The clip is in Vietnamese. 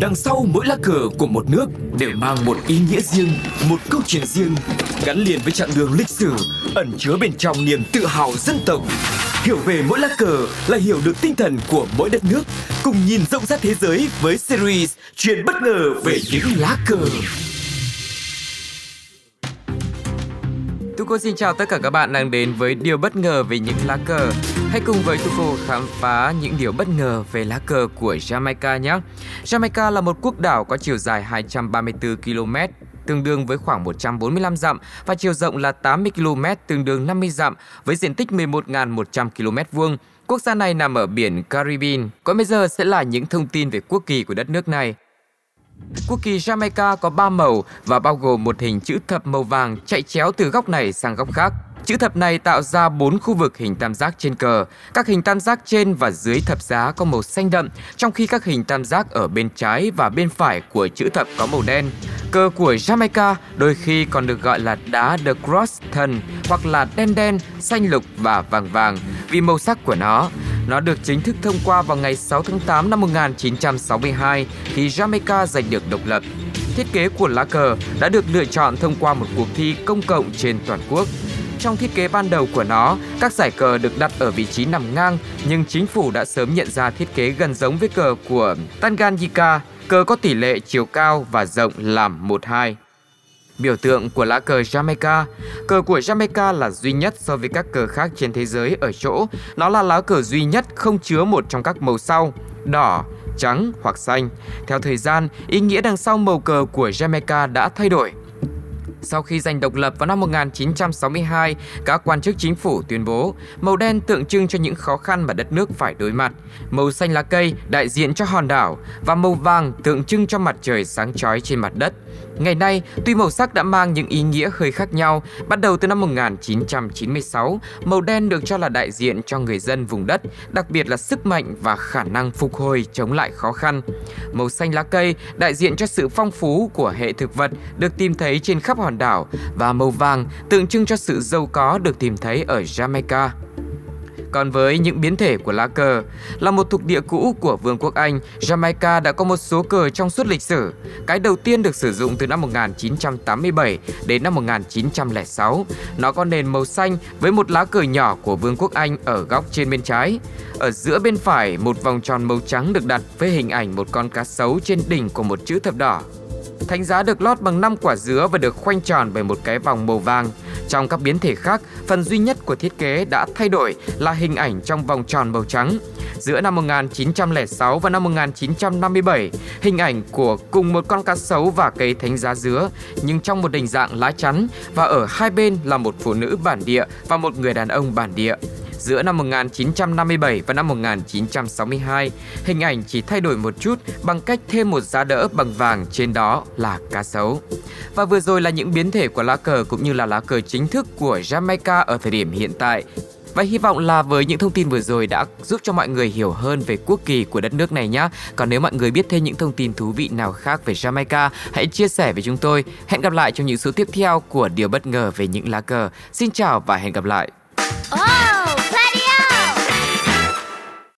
Đằng sau mỗi lá cờ của một nước đều mang một ý nghĩa riêng, một câu chuyện riêng, gắn liền với chặng đường lịch sử, ẩn chứa bên trong niềm tự hào dân tộc. Hiểu về mỗi lá cờ là hiểu được tinh thần của mỗi đất nước, cùng nhìn rộng rãi thế giới với series Chuyện bất ngờ về những lá cờ. Tuko xin chào tất cả các bạn đang đến với điều bất ngờ về những lá cờ. Hãy cùng với Tufo khám phá những điều bất ngờ về lá cờ của Jamaica nhé. Jamaica là một quốc đảo có chiều dài 234 km, tương đương với khoảng 145 dặm và chiều rộng là 80 km, tương đương 50 dặm với diện tích 11.100 km vuông. Quốc gia này nằm ở biển Caribbean. Còn bây giờ sẽ là những thông tin về quốc kỳ của đất nước này. Quốc kỳ Jamaica có 3 màu và bao gồm một hình chữ thập màu vàng chạy chéo từ góc này sang góc khác. Chữ thập này tạo ra 4 khu vực hình tam giác trên cờ. Các hình tam giác trên và dưới thập giá có màu xanh đậm, trong khi các hình tam giác ở bên trái và bên phải của chữ thập có màu đen. Cờ của Jamaica đôi khi còn được gọi là đá The Cross thần hoặc là đen đen, xanh lục và vàng vàng vì màu sắc của nó. Nó được chính thức thông qua vào ngày 6 tháng 8 năm 1962 khi Jamaica giành được độc lập. Thiết kế của lá cờ đã được lựa chọn thông qua một cuộc thi công cộng trên toàn quốc. Trong thiết kế ban đầu của nó, các giải cờ được đặt ở vị trí nằm ngang, nhưng chính phủ đã sớm nhận ra thiết kế gần giống với cờ của Tanganyika. Cờ có tỷ lệ chiều cao và rộng làm 1-2. Biểu tượng của lá cờ Jamaica Cờ của Jamaica là duy nhất so với các cờ khác trên thế giới ở chỗ Nó là lá cờ duy nhất không chứa một trong các màu sau Đỏ, trắng hoặc xanh Theo thời gian, ý nghĩa đằng sau màu cờ của Jamaica đã thay đổi sau khi giành độc lập vào năm 1962, các quan chức chính phủ tuyên bố màu đen tượng trưng cho những khó khăn mà đất nước phải đối mặt, màu xanh lá cây đại diện cho hòn đảo và màu vàng tượng trưng cho mặt trời sáng chói trên mặt đất. Ngày nay, tuy màu sắc đã mang những ý nghĩa hơi khác nhau, bắt đầu từ năm 1996, màu đen được cho là đại diện cho người dân vùng đất, đặc biệt là sức mạnh và khả năng phục hồi chống lại khó khăn. Màu xanh lá cây đại diện cho sự phong phú của hệ thực vật được tìm thấy trên khắp hòn đảo và màu vàng tượng trưng cho sự giàu có được tìm thấy ở Jamaica. Còn với những biến thể của lá cờ, là một thuộc địa cũ của Vương quốc Anh, Jamaica đã có một số cờ trong suốt lịch sử. Cái đầu tiên được sử dụng từ năm 1987 đến năm 1906. Nó có nền màu xanh với một lá cờ nhỏ của Vương quốc Anh ở góc trên bên trái. Ở giữa bên phải, một vòng tròn màu trắng được đặt với hình ảnh một con cá sấu trên đỉnh của một chữ thập đỏ. Thánh giá được lót bằng 5 quả dứa và được khoanh tròn bởi một cái vòng màu vàng. Trong các biến thể khác, phần duy nhất của thiết kế đã thay đổi là hình ảnh trong vòng tròn màu trắng. Giữa năm 1906 và năm 1957, hình ảnh của cùng một con cá sấu và cây thánh giá dứa, nhưng trong một hình dạng lá chắn và ở hai bên là một phụ nữ bản địa và một người đàn ông bản địa. Giữa năm 1957 và năm 1962, hình ảnh chỉ thay đổi một chút bằng cách thêm một giá đỡ bằng vàng trên đó là cá sấu. Và vừa rồi là những biến thể của lá cờ cũng như là lá cờ chính thức của Jamaica ở thời điểm hiện tại. Và hy vọng là với những thông tin vừa rồi đã giúp cho mọi người hiểu hơn về quốc kỳ của đất nước này nhé. Còn nếu mọi người biết thêm những thông tin thú vị nào khác về Jamaica, hãy chia sẻ với chúng tôi. Hẹn gặp lại trong những số tiếp theo của Điều bất ngờ về những lá cờ. Xin chào và hẹn gặp lại.